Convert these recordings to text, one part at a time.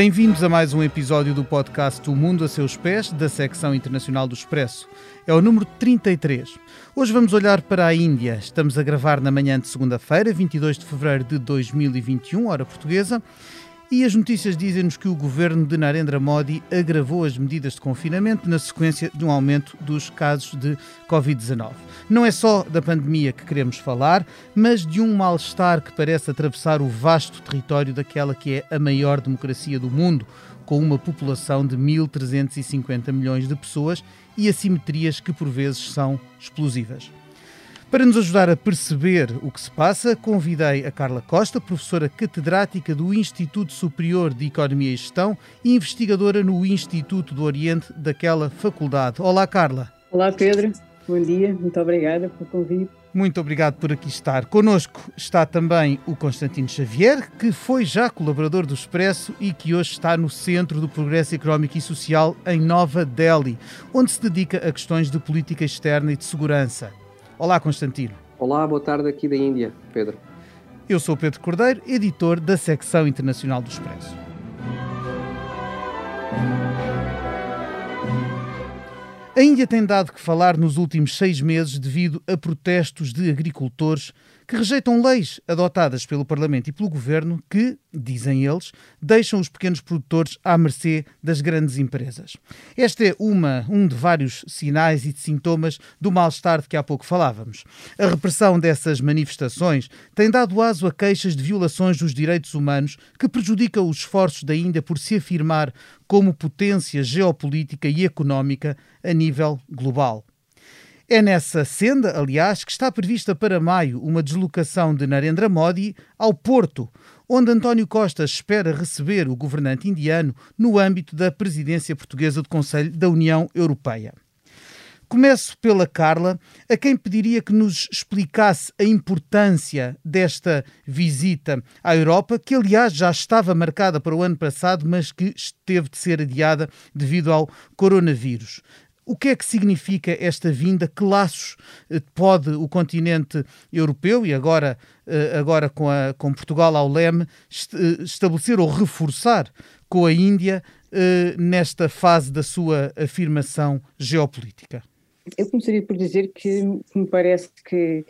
Bem-vindos a mais um episódio do podcast O Mundo a Seus Pés, da secção internacional do Expresso. É o número 33. Hoje vamos olhar para a Índia. Estamos a gravar na manhã de segunda-feira, 22 de fevereiro de 2021, hora portuguesa. E as notícias dizem-nos que o governo de Narendra Modi agravou as medidas de confinamento na sequência de um aumento dos casos de Covid-19. Não é só da pandemia que queremos falar, mas de um mal-estar que parece atravessar o vasto território daquela que é a maior democracia do mundo, com uma população de 1.350 milhões de pessoas e assimetrias que por vezes são explosivas. Para nos ajudar a perceber o que se passa, convidei a Carla Costa, professora catedrática do Instituto Superior de Economia e Gestão e investigadora no Instituto do Oriente daquela faculdade. Olá, Carla. Olá, Pedro. Bom dia. Muito obrigada pelo convite. Muito obrigado por aqui estar. Connosco está também o Constantino Xavier, que foi já colaborador do Expresso e que hoje está no Centro do Progresso Económico e Social em Nova Delhi, onde se dedica a questões de política externa e de segurança. Olá, Constantino. Olá, boa tarde aqui da Índia, Pedro. Eu sou Pedro Cordeiro, editor da secção internacional do Expresso. A Índia tem dado que falar nos últimos seis meses devido a protestos de agricultores que rejeitam leis adotadas pelo Parlamento e pelo Governo que, dizem eles, deixam os pequenos produtores à mercê das grandes empresas. Este é uma, um de vários sinais e de sintomas do mal-estar de que há pouco falávamos. A repressão dessas manifestações tem dado aso a queixas de violações dos direitos humanos que prejudicam os esforços da Índia por se afirmar como potência geopolítica e económica a nível global. É nessa senda, aliás, que está prevista para maio uma deslocação de Narendra Modi ao Porto, onde António Costa espera receber o governante indiano no âmbito da presidência portuguesa do Conselho da União Europeia. Começo pela Carla, a quem pediria que nos explicasse a importância desta visita à Europa, que aliás já estava marcada para o ano passado, mas que teve de ser adiada devido ao coronavírus. O que é que significa esta vinda? Que laços eh, pode o continente europeu, e agora, eh, agora com, a, com Portugal ao leme, eh, estabelecer ou reforçar com a Índia nesta fase da sua afirmação geopolítica? Eu começaria por dizer que me parece que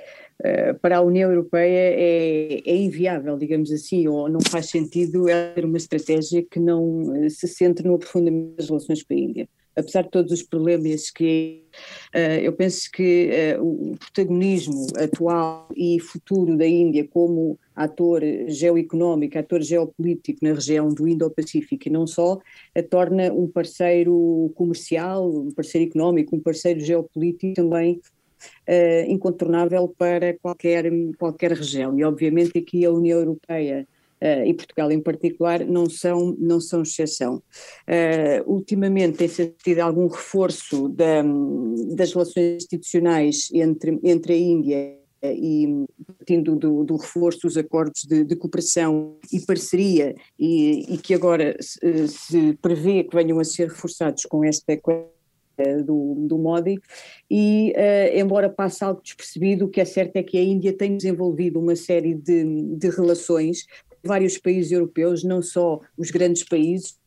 para a União Europeia é, é, inviável, digamos assim, ou não faz sentido ter uma estratégia que não se centre no aprofundamento das relações com a Índia apesar de todos os problemas que uh, eu penso que uh, o protagonismo atual e futuro da Índia como ator geoeconómico, ator geopolítico na região do Indo-Pacífico e não só, a torna um parceiro comercial, um parceiro económico, um parceiro geopolítico também uh, incontornável para qualquer, qualquer região. E obviamente aqui a União Europeia uh, e Portugal em particular, não são, não são exceção. Uh, ultimamente tem-se tido algum reforço da, das relações institucionais entre, entre a Índia e partindo do, do, reforço dos acordos de, de cooperação e parceria e, e que agora se, se, prevê que venham a ser reforçados com esta do, do Modi e uh, embora passe algo despercebido, o que é certo é que a Índia tem desenvolvido uma série de, de relações vários países europeus, não só os grandes países,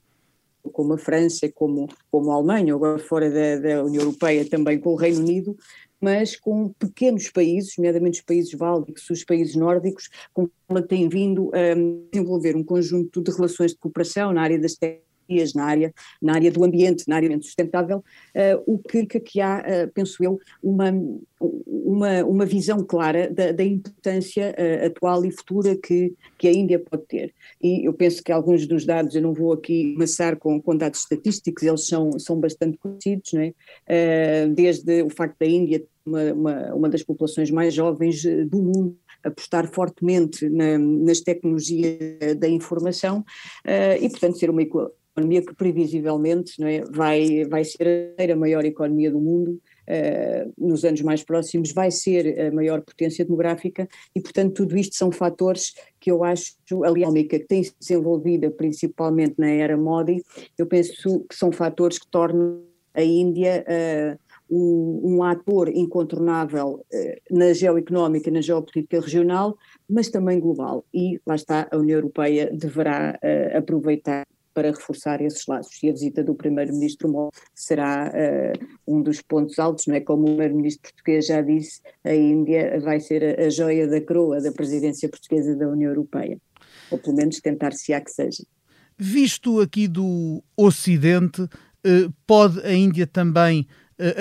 como a França, como, como a Alemanha, agora fora da, da União Europeia também com o Reino Unido, mas com pequenos países, nomeadamente os países bálticos, os países nórdicos, com ela tem vindo a desenvolver um conjunto de relações de cooperação na área das tecnologias na área, na área do ambiente, na área sustentável, uh, o que, que há, uh, penso eu, uma, uma, uma visão clara da, da importância uh, atual e futura que, que a Índia pode ter. E eu penso que alguns dos dados, eu não vou aqui começar com, com dados estatísticos, eles são, são bastante conhecidos, não é? desde o facto da Índia uma, uma, uma das populações mais jovens do mundo, apostar fortemente na, nas tecnologias da informação uh, e, portanto, ser uma economia que previsivelmente não é, vai, vai ser a maior economia do mundo uh, nos anos mais próximos, vai ser a maior potência demográfica e, portanto, tudo isto são fatores que eu acho, aliás, que tem se desenvolvida principalmente na era Modi, eu penso que são fatores que tornam a Índia uh, um, um, ator incontornável uh, na geoeconómica, na geopolítica regional, mas também global. E lá está, a União Europeia deverá uh, aproveitar para reforçar esses laços. E a visita do primeiro-ministro Moro será uh, um dos pontos altos, não é? Como o primeiro-ministro português já disse, a Índia vai ser a, a joia da coroa da presidência portuguesa da União Europeia, ou pelo menos tentar-se-á que seja. Visto aqui do Ocidente, pode a Índia também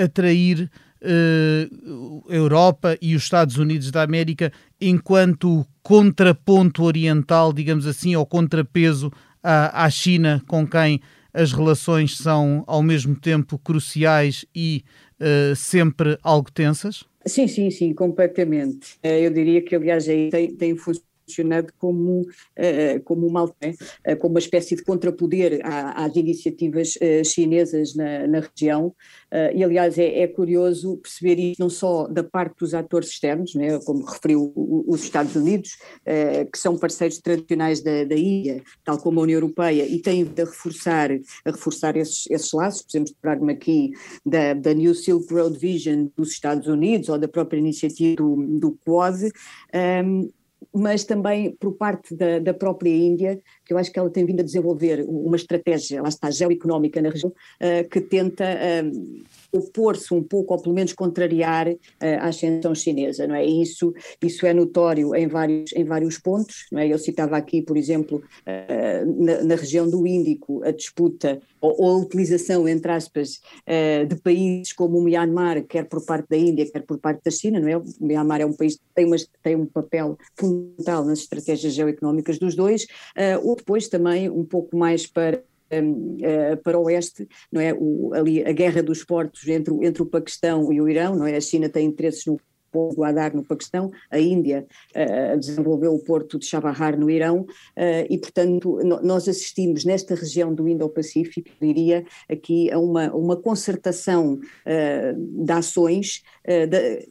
atrair uh, Europa e os Estados Unidos da América enquanto contraponto oriental, digamos assim, ou contrapeso à, à China, com quem as relações são ao mesmo tempo cruciais e uh, sempre algo tensas? Sim, sim, sim, completamente. Eu diria que, aliás, aí tem, tem funcionado funcionado como, uh, como, uma, uh, como uma espécie de contrapoder às iniciativas uh, chinesas na, na região. e, aliás, é, é, curioso perceber isso não só da parte dos atores externos, né, como referiu os Estados Unidos, que são parceiros tradicionais da, da tal como a União Europeia, e têm de reforçar, a reforçar esses, esses laços. Podemos lembrar-me aqui da, da New Silk Road Vision dos Estados Unidos ou da própria iniciativa do, do Quad. Um, mas também por parte da, da, própria Índia, que eu acho que ela tem vindo a desenvolver uma estratégia, lá está, geoeconómica na região, uh, que tenta uh, opor-se um pouco, ou pelo menos contrariar uh, a ascensão chinesa, não é? Isso, isso é notório em vários, em vários pontos, não é? Eu citava aqui, por exemplo, uh, na, na, região do Índico, a disputa ou, ou a utilização, entre aspas, uh, de países como o Myanmar, quer por parte da Índia, quer por parte da China, não é? O Myanmar é um país que tem, uma, tem um papel fundamental nas estratégias geoeconómicas dos dois, ou depois também um pouco mais para para o oeste, não é? O, ali a guerra dos portos entre, entre o Paquistão e o Irão, não é? A China tem interesses no Porto Guadar no Paquistão, a Índia uh, desenvolveu o porto de Chabahar no Irão uh, e, portanto, no, nós assistimos nesta região do Indo-Pacífico, diria aqui, a uma, uma concertação uh, de ações de,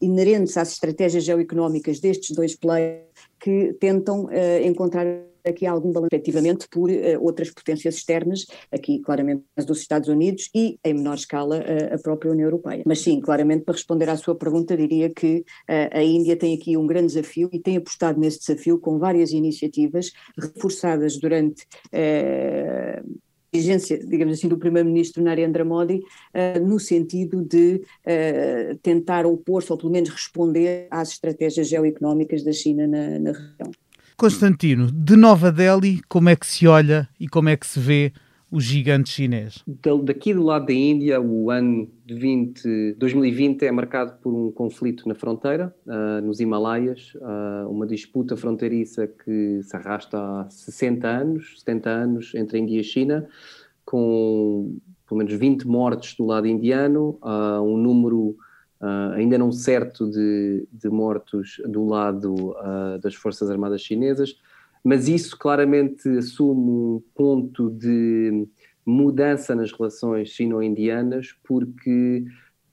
inerentes às estratégias geoeconómicas destes dois players que tentam encontrar aqui algum balanço efetivamente por uh, outras potências externas, aqui claramente dos Estados Unidos e em menor escala uh, a própria União Europeia. Mas sim, claramente para responder à sua pergunta diria que uh, a Índia tem aqui um grande desafio e tem apostado nesse desafio com várias iniciativas reforçadas durante exigência, digamos assim, do primeiro-ministro Narendra Modi, uh, no sentido de uh, tentar opor-se, ou pelo menos responder às estratégias geoeconómicas da China na, na região. Constantino, de Nova Delhi, como é que se olha e como é que se vê o gigante chinês? Daqui do lado da Índia, o ano de 20, 2020 é marcado por um conflito na fronteira, uh, nos Himalaias, uh, uma disputa fronteiriça que se arrasta há 60 anos, 70 anos entre a Índia e a China, com pelo menos 20 mortes do lado indiano, uh, um número Uh, ainda não certo de, de, mortos do lado uh, das Forças Armadas Chinesas, mas isso claramente assume um ponto de mudança nas relações sino-indianas, porque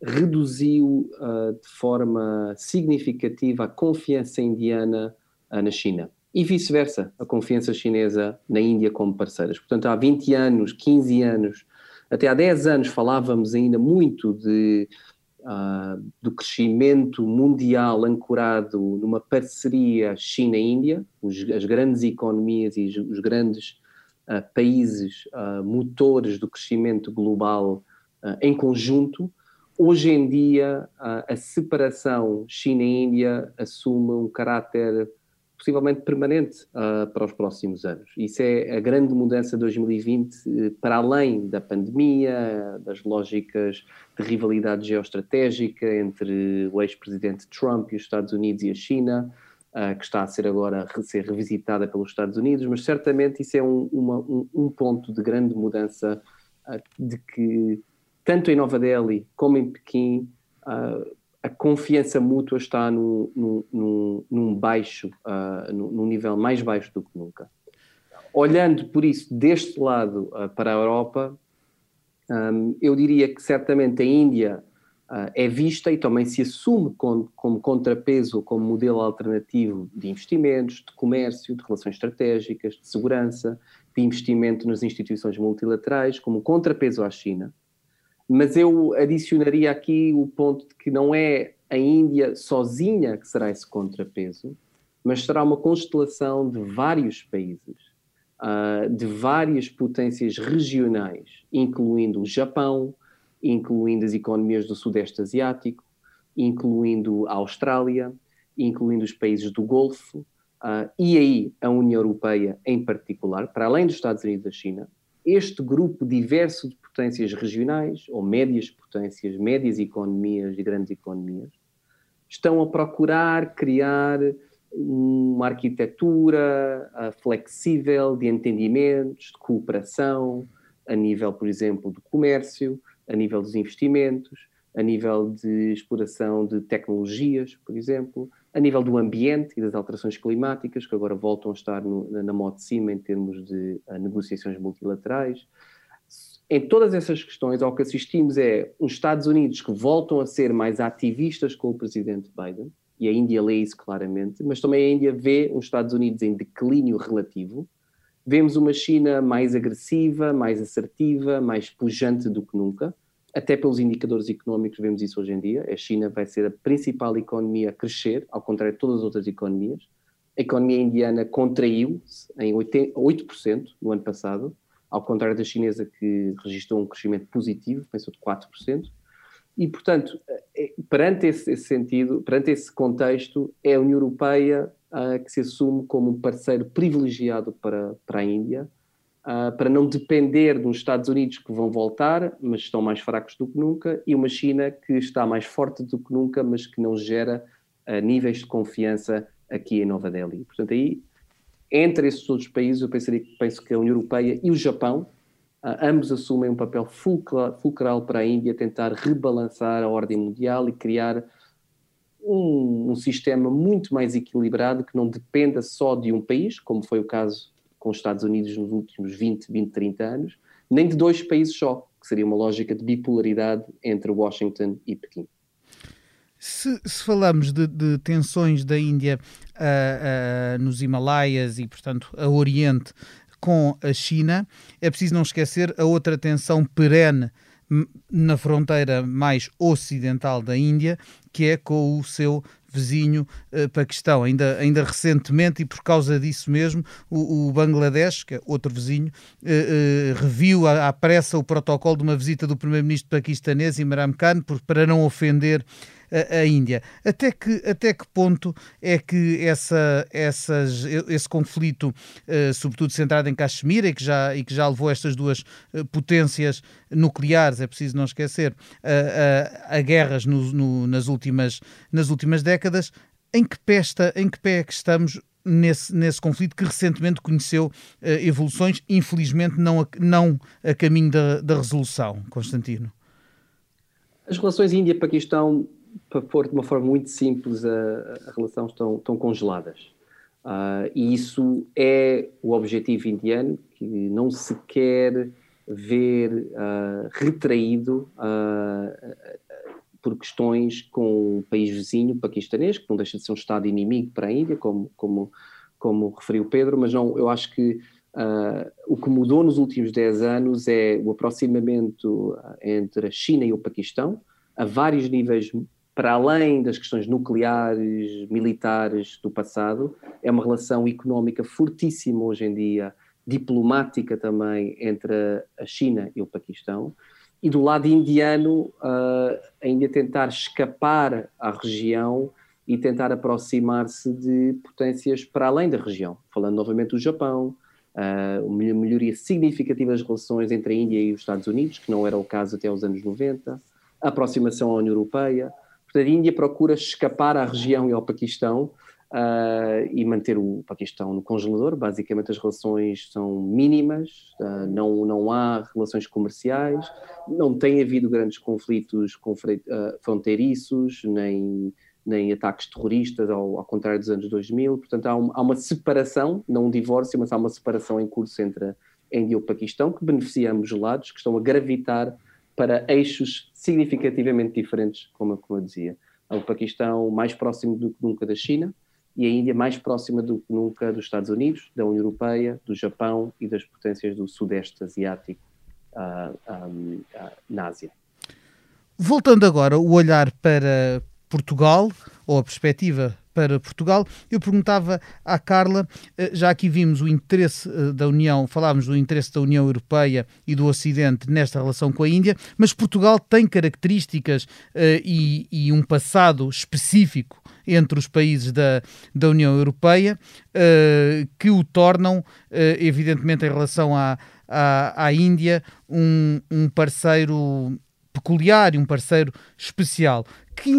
reduziu uh, de forma significativa a confiança indiana na China. E vice-versa, a confiança chinesa na Índia como parceiras. Portanto, há 20 anos, 15 anos, até há 10 anos falávamos ainda muito de uh, do crescimento mundial ancorado numa parceria China-Índia, as grandes economias e os grandes uh, países uh, motores do crescimento global em conjunto, hoje em dia a separação China-Índia assume um caráter possivelmente permanente uh, para os próximos anos. Isso é a grande mudança de 2020, uh, para além da pandemia, das lógicas de rivalidade geoestratégica entre o ex-presidente Trump e os Estados Unidos e a China, uh, que está a ser agora a ser revisitada pelos Estados Unidos, mas certamente isso é um, uma, um, um ponto de grande mudança ah, de que, tanto em Nova Delhi como em Pequim, a confiança mútua está num, num, num baixo, uh, num nível mais baixo do que nunca. Olhando por isso deste lado uh, para a Europa, um, eu diria que certamente a Índia uh, é vista e também se assume como, como contrapeso, como modelo alternativo de investimentos, de comércio, de relações estratégicas, de segurança, de investimento nas instituições multilaterais, como contrapeso à China mas eu adicionaria aqui o ponto de que não é a Índia sozinha que será esse contrapeso, mas será uma constelação de vários países uh, de várias potências regionais, incluindo o Japão, incluindo as economias do Sudeste Asiático, incluindo a Austrália, incluindo os países do Golfo, uh, e aí a União Europeia em particular, para além dos Estados Unidos e da China, este grupo diverso de potências regionais, ou médias potências, médias economias e grandes economias, estão a procurar criar uma arquitetura uh, flexível de entendimentos, de cooperação, a nível, por exemplo, do comércio, a nível dos investimentos, a nível de exploração de tecnologias, por exemplo, a nível do ambiente e das alterações climáticas, que agora voltam a estar no, na moda de cima em termos de uh, negociações multilaterais. Em todas essas questões, ao que assistimos é os Estados Unidos que voltam a ser mais ativistas com o presidente Biden, e a Índia lê isso claramente, mas também a Índia vê os Estados Unidos em declínio relativo. Vemos uma China mais agressiva, mais assertiva, mais pujante do que nunca. Até pelos indicadores económicos vemos isso hoje em dia. A China vai ser a principal economia a crescer, ao contrário de todas as outras economias. A economia indiana contraiu-se em 8% no ano passado, ao contrário da chinesa que registrou um crescimento positivo, pensou de 4%. E, portanto, é, perante esse, esse, sentido, perante esse contexto, é a União Europeia uh, que se assume como um parceiro privilegiado para, para a Índia, uh, para não depender dos Estados Unidos que vão voltar, mas estão mais fracos do que nunca, e uma China que está mais forte do que nunca, mas que não gera uh, níveis de confiança aqui em Nova Delhi. Portanto, aí, entre esses outros países, eu pensaria, penso que a União Europeia e o Japão, Uh, ambos assumem um papel fulcral para a Índia tentar rebalançar a ordem mundial e criar um, um, sistema muito mais equilibrado que não dependa só de um país, como foi o caso com os Estados Unidos nos últimos 20, 20, 30 anos, nem de dois países só, que seria uma lógica de bipolaridade entre Washington e Pequim. Se, se falamos de, de, tensões da Índia uh, nos Himalaias e, portanto, a Oriente, com a China, é preciso não esquecer a outra tensão perene na fronteira mais ocidental da Índia, que é com o seu vizinho uh, Paquistão. Ainda, ainda recentemente, e por causa disso mesmo, o, o Bangladesh, que é outro vizinho, uh, uh, reviu à, à, pressa o protocolo de uma visita do primeiro-ministro paquistanês, Imran Khan, por, para não ofender a, a, Índia. Até que, até que ponto é que essa, essas, esse conflito, uh, sobretudo centrado em Caxemira, e que já, e que já levou estas duas uh, potências nucleares, é preciso não esquecer, a, a, a guerras no, no, nas, últimas, nas últimas décadas, em que pé, está, em que pé é que estamos nesse, nesse conflito que recentemente conheceu uh, evoluções, infelizmente não a, não a caminho da, da resolução, Constantino? As relações Índia-Paquistão para pôr de uma forma muito simples, a, a relação estão, estão congeladas. Uh, e isso é o objetivo indiano, que não se quer ver uh, retraído uh, por questões com o país vizinho paquistanês, que não deixa de ser um Estado inimigo para a Índia, como, como, como referiu Pedro, mas não, eu acho que o que mudou nos últimos 10 anos é o aproximamento entre a China e o Paquistão, a vários níveis para além das questões nucleares, militares do passado, é uma relação económica fortíssima hoje em dia, diplomática também entre a China e o Paquistão. E do lado indiano, uh, ainda tentar escapar à região e tentar aproximar-se de potências para além da região. Falando novamente do Japão, uh, uma melhoria significativa das relações entre a Índia e os Estados Unidos, que não era o caso até os anos 90, a aproximação à União Europeia, Portanto, a Índia procura escapar à região e ao Paquistão uh, e manter o Paquistão no congelador. Basicamente, as relações são mínimas, uh, não, não há relações comerciais, não tem havido grandes conflitos uh, fronteiriços, nem, nem ataques terroristas, ao, ao, contrário dos anos 2000. Portanto, há, um, há uma separação, não um divórcio, mas há uma separação em curso entre a Índia e o Paquistão, que beneficia ambos os lados, que estão a gravitar para eixos significativamente diferentes, como, como eu dizia. O Paquistão mais próximo do que nunca da China e a Índia mais próxima do que nunca dos Estados Unidos, da União Europeia, do Japão e das potências do Sudeste Asiático uh, um, uh, na Ásia. Voltando agora o olhar para Portugal, ou a perspectiva para Portugal. Eu perguntava à Carla, eh, já aqui vimos o interesse eh, da União, falámos do interesse da União Europeia e do Ocidente nesta relação com a Índia, mas Portugal tem características e, e um passado específico entre os países da, da União Europeia que o tornam, evidentemente, em relação à, à, à Índia, um, um parceiro peculiar e um parceiro especial que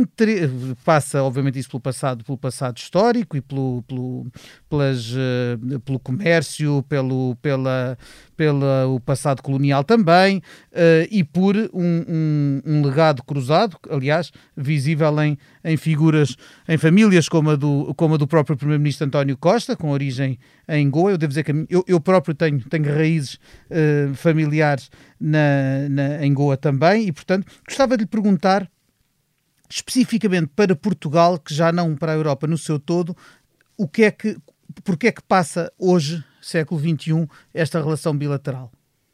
passa, obviamente, isso pelo passado, pelo passado histórico e pelo, pelo, pelas, uh, pelo comércio, pelo pela, pela, o passado colonial também, uh, e por um, um, um, legado cruzado, aliás, visível em, em figuras, em famílias como a do, como a do próprio Primeiro-Ministro António Costa, com origem em Goa. Eu devo dizer que eu, eu próprio tenho, tenho raízes uh, familiares na, na, em Goa também, e, portanto, gostava de lhe perguntar especificamente para Portugal, que já não para a Europa no seu todo, o que é que, porque é que passa hoje, século XXI, esta relação bilateral?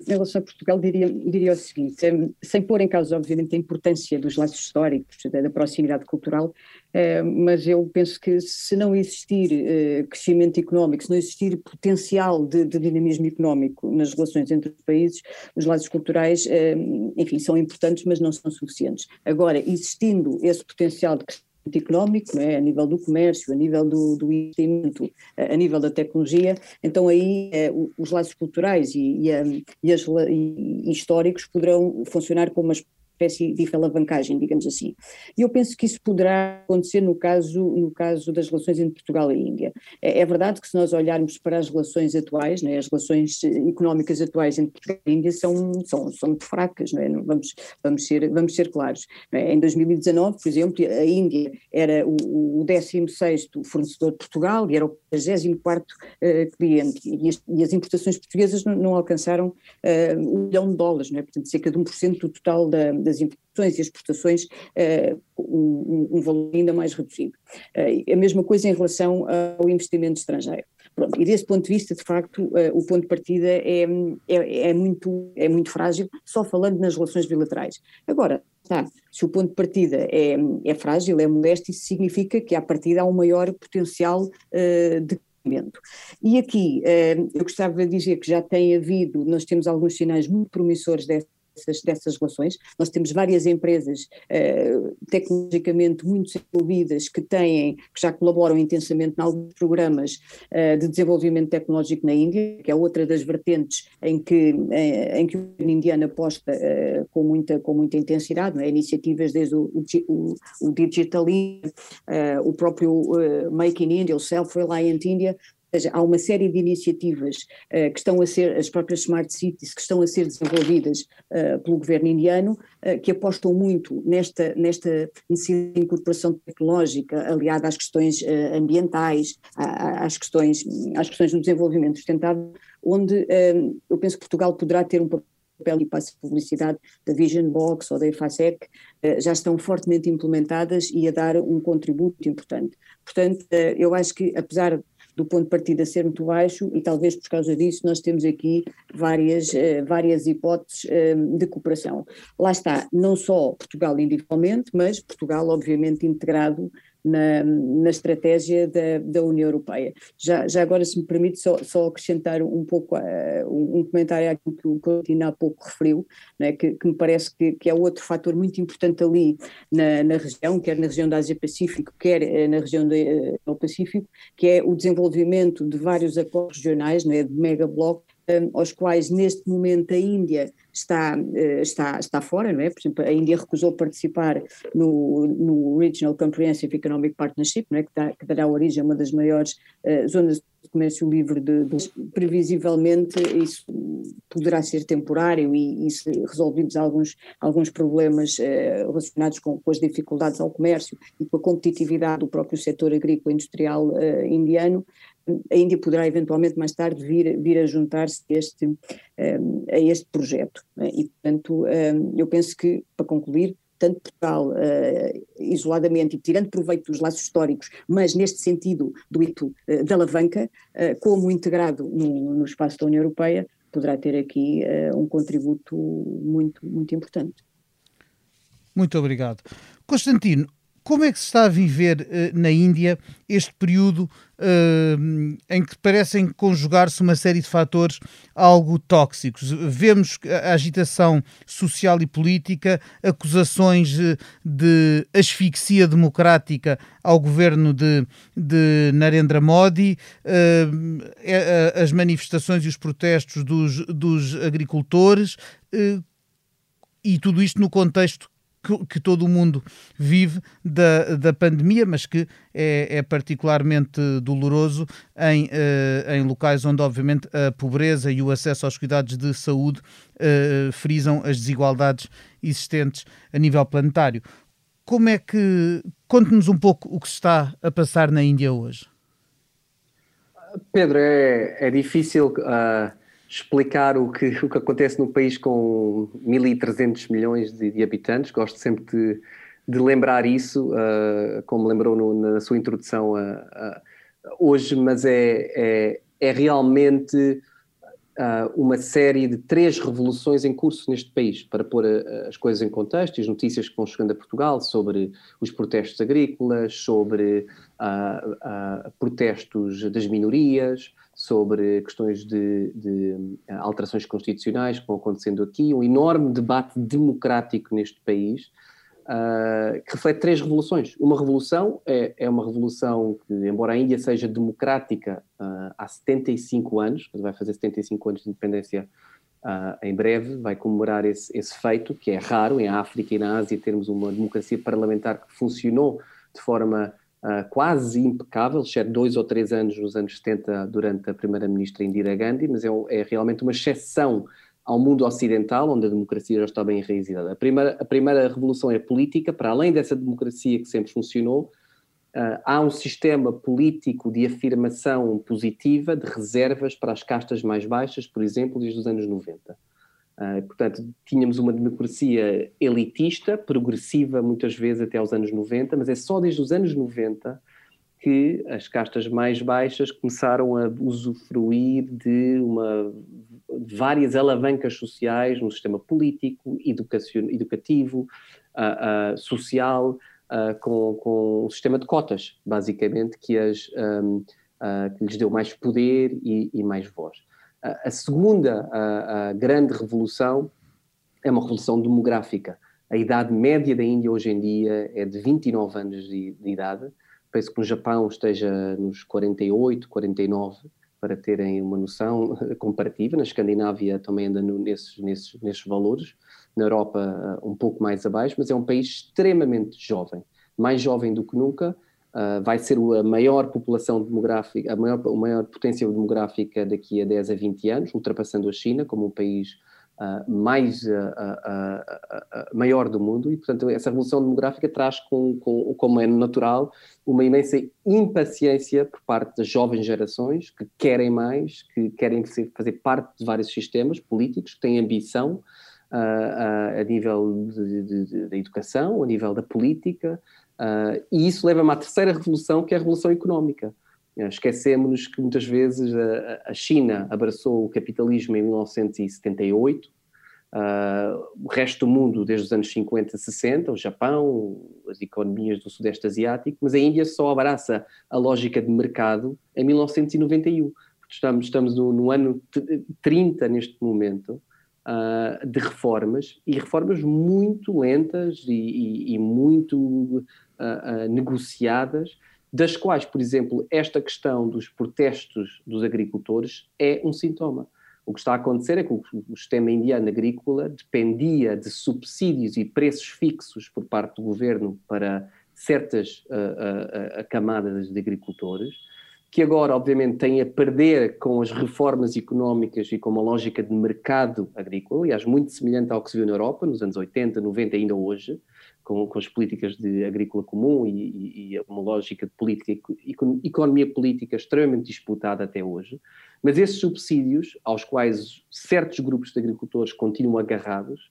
Em relação a Portugal, diria, diria o seguinte: sem pôr em causa, obviamente, a importância dos laços históricos, da proximidade cultural, eh, mas eu penso que se não existir eh, crescimento económico, se não existir potencial de, de dinamismo económico nas relações entre os países, os laços culturais, eh, enfim, são importantes, mas não são suficientes. Agora, existindo esse potencial de crescimento económico, é? a nível do comércio, a nível do, do investimento, a, nível da tecnologia, então aí é, os laços culturais e, e, a, e, as, e históricos poderão funcionar como uma espécie de alavancagem, digamos assim. E eu penso que isso poderá acontecer no caso, no caso das relações entre Portugal e Índia. É, é verdade que se nós olharmos para as relações atuais, né, as relações económicas atuais entre Portugal e Índia são, são, são muito fracas, não é? vamos, vamos, ser, vamos ser claros. É? Em 2019, por exemplo, a Índia era o, o 16 fornecedor de Portugal e era o 24 uh, cliente, e as, e as, importações portuguesas não, não alcançaram uh, um milhão de dólares, não é? portanto cerca de 1% do total da, das importações e exportações uh, um, um, valor ainda mais reduzido. Uh, a mesma coisa em relação ao investimento estrangeiro. Pronto, e desse ponto de vista, de facto, uh, o ponto de partida é, é, é, muito, é muito frágil, só falando nas relações bilaterais. Agora, tá, se o ponto de partida é, é frágil, é modesto, isso significa que à partida há um maior potencial uh, de e aqui eu gostava de dizer que já tem havido, nós temos alguns sinais muito promissores dessa dessas, dessas relações. Nós temos várias empresas uh, tecnologicamente muito desenvolvidas que têm, que já colaboram intensamente em alguns programas uh, de desenvolvimento tecnológico na Índia, que é outra das vertentes em que, uh, em que o governo indiano aposta com, muita, com muita intensidade, é? iniciativas desde o, o, o Digital India, o próprio Make in India, o Self-Reliant India, seja, há uma série de iniciativas uh, que estão a ser, as próprias Smart Cities, que estão a ser desenvolvidas uh, pelo governo indiano, uh, que apostam muito nesta, nesta incorporação tecnológica aliada às questões ambientais, às, questões, às questões do desenvolvimento sustentável, onde eu penso que Portugal poderá ter um papel e passo de publicidade da Vision Box ou da EFASEC já estão fortemente implementadas e a dar um contributo importante. Portanto, eu acho que apesar do ponto de partida ser muito baixo e talvez por causa disso nós temos aqui várias, eh, várias hipóteses eh, de cooperação. Lá está, não só Portugal individualmente, mas Portugal obviamente integrado na, na estratégia da, da, União Europeia. Já, já agora, se me permite, só, só acrescentar um pouco, uh, um, comentário àquilo que o Coutinho há pouco referiu, né, que, que, me parece que, que, é outro fator muito importante ali na, na região, quer na região da Ásia-Pacífico, quer uh, na região do uh, Pacífico, que é o desenvolvimento de vários acordos regionais, né, de mega bloco, aos quais neste momento a Índia está, eh, está, está fora, não é? Por exemplo, a Índia recusou participar no, no Regional Comprehensive Economic Partnership, não é? que, dá, que dará origem a uma das maiores uh, zonas de comércio livre de, de, previsivelmente isso poderá ser temporário e, e se alguns, alguns problemas relacionados com, com, as dificuldades ao comércio e com a competitividade do próprio setor agrícola industrial indiano, a Índia poderá eventualmente mais tarde vir, vir a juntar-se a este, um, a este projeto. Né? E, portanto, um, eu penso que, para concluir, tanto Portugal uh, isoladamente e tirando proveito dos laços históricos, mas neste sentido do ito uh, da alavanca, como integrado no, no, espaço da União Europeia, poderá ter aqui um contributo muito, muito importante. Muito obrigado. Constantino, Como é que se está a viver uh, na Índia este período uh, em que parecem conjugar-se uma série de fatores algo tóxicos? Vemos a agitação social e política, acusações de asfixia democrática ao governo de, de Narendra Modi, uh, as manifestações e os protestos dos, dos agricultores, e tudo isto no contexto que, que, todo o mundo vive da, da pandemia, mas que é, é particularmente doloroso em, uh, em locais onde, obviamente, a pobreza e o acesso aos cuidados de saúde uh, frisam as desigualdades existentes a nível planetário. Como é que. Conte-nos um pouco o que se está a passar na Índia hoje. Pedro, é, é difícil. Uh explicar o que, o que acontece no país com 1.300 milhões de, de, habitantes. Gosto sempre de, de lembrar isso, uh, como lembrou no, na sua introdução uh, uh, hoje, mas é, é, é realmente uma série de três revoluções em curso neste país, para pôr as coisas em contexto, as notícias que vão chegando a Portugal sobre os protestos agrícolas, sobre protestos das minorias, sobre questões de, de, eh, alterações constitucionais que vão acontecendo aqui, um enorme debate democrático neste país, uh, que reflete três revoluções. Uma revolução é, é, uma revolução que, embora a Índia seja democrática uh, há 75 anos, vai fazer 75 anos de independência uh, em breve, vai comemorar esse, esse feito, que é raro em África e na Ásia termos uma democracia parlamentar que funcionou de forma uh, quase impecável, exceto dois ou três anos nos anos 70 durante a primeira-ministra Indira Gandhi, mas é, é, realmente uma exceção ao mundo ocidental, onde a democracia já está bem enraizada. A primeira, a primeira revolução é política, para além dessa democracia que sempre funcionou, Uh, há um sistema político de afirmação positiva de reservas para as castas mais baixas, por exemplo, desde os anos 90. Uh, portanto, tínhamos uma democracia elitista, progressiva muitas vezes até aos anos 90, mas é só desde os anos 90 que as castas mais baixas começaram a usufruir de uma, várias alavancas sociais no sistema político, educativo, uh, uh, social, com, com um sistema de cotas, basicamente, que, as, um, que lhes deu mais poder e, e mais voz. A segunda a, a grande revolução é uma revolução demográfica. A idade média da Índia hoje em dia é de 29 anos de, de idade. Penso que no Japão esteja nos 48, 49, para terem uma noção comparativa. Na Escandinávia também anda no, nesses, nesses, nesses valores. Na Europa, um pouco mais abaixo, mas é um país extremamente jovem. Mais jovem do que nunca Uh, vai ser a maior população demográfica, a maior, a maior potência demográfica daqui a 10 a 20 anos, ultrapassando a China como um país uh, mais uh, maior do mundo. E, portanto, essa revolução demográfica traz, com, com, como é natural, uma imensa impaciência por parte das jovens gerações que querem mais, que querem fazer parte de vários sistemas políticos, que têm ambição a nível da educação, a nível da política, Uh, e isso leva-me à terceira revolução, que é a revolução económica. Uh, Esquecemos-nos que muitas vezes a, a, China abraçou o capitalismo em 1978, uh, ah, o resto do mundo desde os anos 50, 60, o Japão, as economias do Sudeste Asiático, mas a Índia só abraça a lógica de mercado em 1991. Estamos, estamos no, no ano 30 neste momento, de reformas e reformas muito lentas e, e, e muito uh, uh, negociadas, das quais, por exemplo, esta questão dos protestos dos agricultores é um sintoma. O que está a acontecer é que o, o sistema indiano agrícola dependia de subsídios e preços fixos por parte do governo para certas camadas de agricultores, que agora, obviamente, tem a perder com as reformas económicas e com uma lógica de mercado agrícola, aliás, muito semelhante ao que se viu na Europa nos anos 80, 90 ainda hoje, com, com as políticas de agrícola comum e, e, uma lógica de política, economia política extremamente disputada até hoje. Mas esses subsídios, aos quais certos grupos de agricultores continuam agarrados,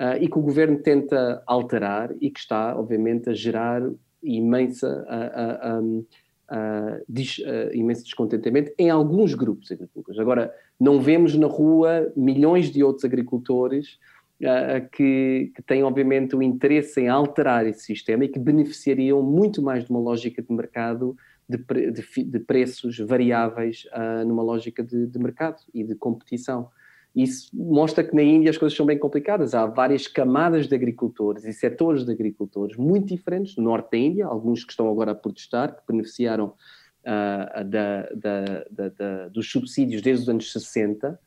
uh, e que o governo tenta alterar e que está, obviamente, a gerar imensa. Uh, uh, uh, imenso descontentamento em alguns grupos agrícolas. Agora, não vemos na rua milhões de outros agricultores uh, que, que têm, obviamente, o interesse em alterar esse sistema e que beneficiariam muito mais de uma lógica de mercado de, de, de preços variáveis uh, numa lógica de, de, mercado e de competição. Isso mostra que na Índia as coisas são bem complicadas. Há várias camadas de agricultores e setores de agricultores muito diferentes no norte da Índia, alguns que estão agora a protestar, que beneficiaram uh, da, da, da, dos subsídios desde os anos 60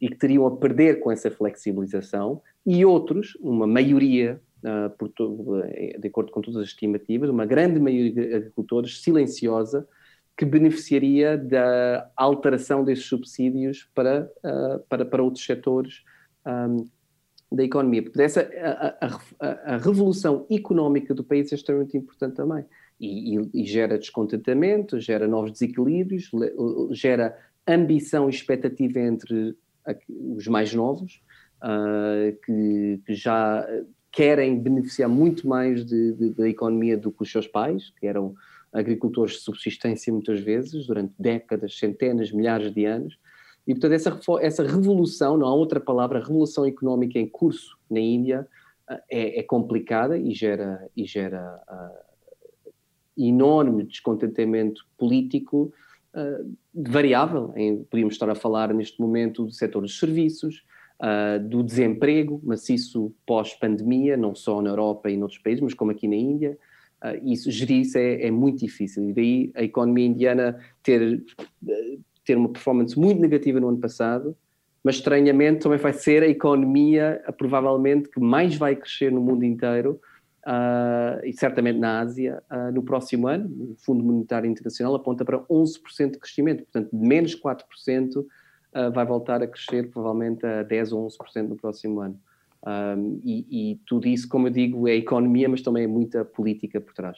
e que teriam a perder com essa flexibilização, e outros, uma maioria por, de acordo com todas as estimativas, uma grande maioria de agricultores silenciosa que beneficiaria da alteração desses subsídios para, uh, para, para outros setores um, da economia. Porque essa, a, a, a, revolução económica do país é extremamente importante também. E, e, e gera descontentamento, gera novos desequilíbrios, gera ambição e expectativa entre os mais novos, uh, que, que, já querem beneficiar muito mais de, de, da economia do que os seus pais, que eram agricultores de subsistência muitas vezes, durante décadas, centenas, milhares de anos. E, portanto, essa, essa revolução, não há outra palavra, revolução económica em curso na Índia é, é complicada e gera, e gera uh, enorme descontentamento político uh, variável. Em, podíamos estar a falar neste momento do setor dos serviços, uh, do desemprego maciço pós-pandemia, não só na Europa e noutros países, mas como aqui na Índia. Uh, isso, gerir isso é, é, muito difícil. E daí a economia indiana ter, ter uma performance muito negativa no ano passado, mas estranhamente também vai ser a economia, provavelmente, que mais vai crescer no mundo inteiro, uh, e certamente na Ásia, uh, no próximo ano. O Fundo Monetário Internacional aponta para 11% de crescimento, portanto, menos 4% uh, vai voltar a crescer provavelmente a 10 ou 11% no próximo ano. Um, e, e, tudo isso, como eu digo, é economia, mas também é muita política por trás.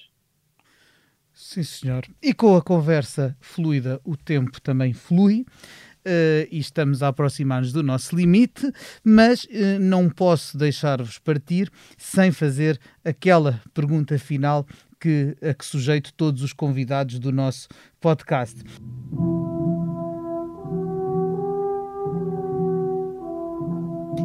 Sim, senhor. E com a conversa fluida, o tempo também flui. Uh, e estamos a aproximar-nos do nosso limite, mas uh, não posso deixar-vos partir sem fazer aquela pergunta final que, a que sujeito todos os convidados do nosso podcast.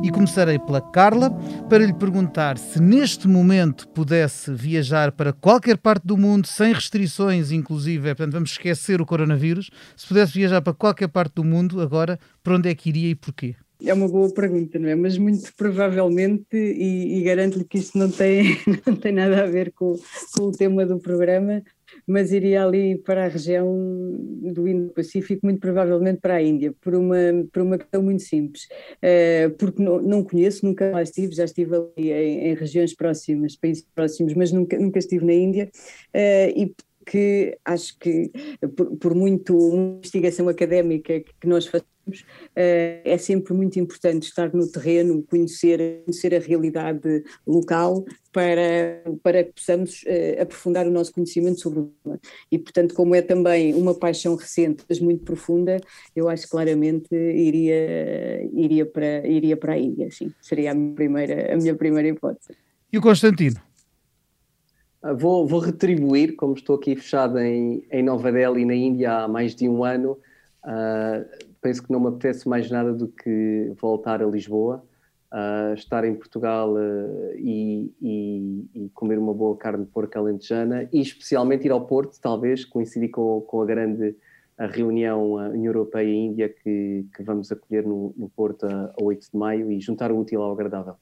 E começarei pela Carla para lhe perguntar se neste momento pudesse viajar para qualquer parte do mundo sem restrições, inclusive, portanto, vamos esquecer o coronavírus, se pudesse viajar para qualquer parte do mundo agora, para onde é que iria e porquê? É uma boa pergunta, não é? Mas muito provavelmente, e, e garanto-lhe que isto não tem, não tem nada a ver com, com o tema do programa, mas iria ali para a região do Indo-Pacífico, muito provavelmente para a Índia, por uma, por uma questão muito simples, uh, porque não, não conheço, nunca lá estive, já estive ali em, em, regiões próximas, países próximos, mas nunca, nunca estive na Índia, uh, e que acho que, por, por muito investigação académica que nós fazemos, é sempre muito importante estar no terreno, conhecer, conhecer a realidade local para, para que possamos uh, aprofundar o nosso conhecimento sobre o tema. E, portanto, como é também uma paixão recente, mas muito profunda, eu acho que claramente iria, iria, para, iria para a Índia, sim. Seria a minha primeira, a minha primeira hipótese. E o Constantino? Ah, vou, vou retribuir, como estou aqui fechado em, em Nova Delhi, na Índia, há mais de um ano, uh, penso que não me apetece mais nada do que voltar a Lisboa, uh, estar em Portugal uh, e, e, e, comer uma boa carne de porco alentejana e especialmente ir ao Porto, talvez, coincidir com, com a grande a reunião União Europeia e Índia que, que vamos acolher no, no Porto a, a 8 de maio e juntar o útil ao agradável.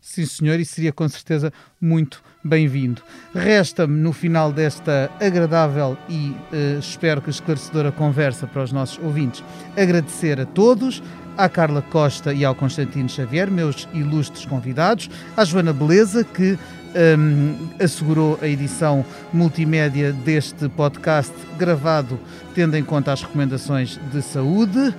Sim, senhor, e seria com certeza muito bem-vindo. Resta-me, no final desta agradável e uh, espero que esclarecedora conversa para os nossos ouvintes, agradecer a todos, à Carla Costa e ao Constantino Xavier, meus ilustres convidados, à Joana Beleza, que um, assegurou a edição multimédia deste podcast, gravado tendo em conta as recomendações de saúde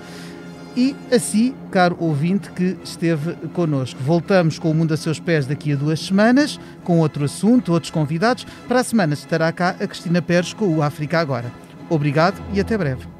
e assim, caro ouvinte que esteve connosco. Voltamos com o Mundo a Seus Pés daqui a duas semanas, com outro assunto, outros convidados. Para a semana estará cá a Cristina Pérez com o África Agora. Obrigado e até breve.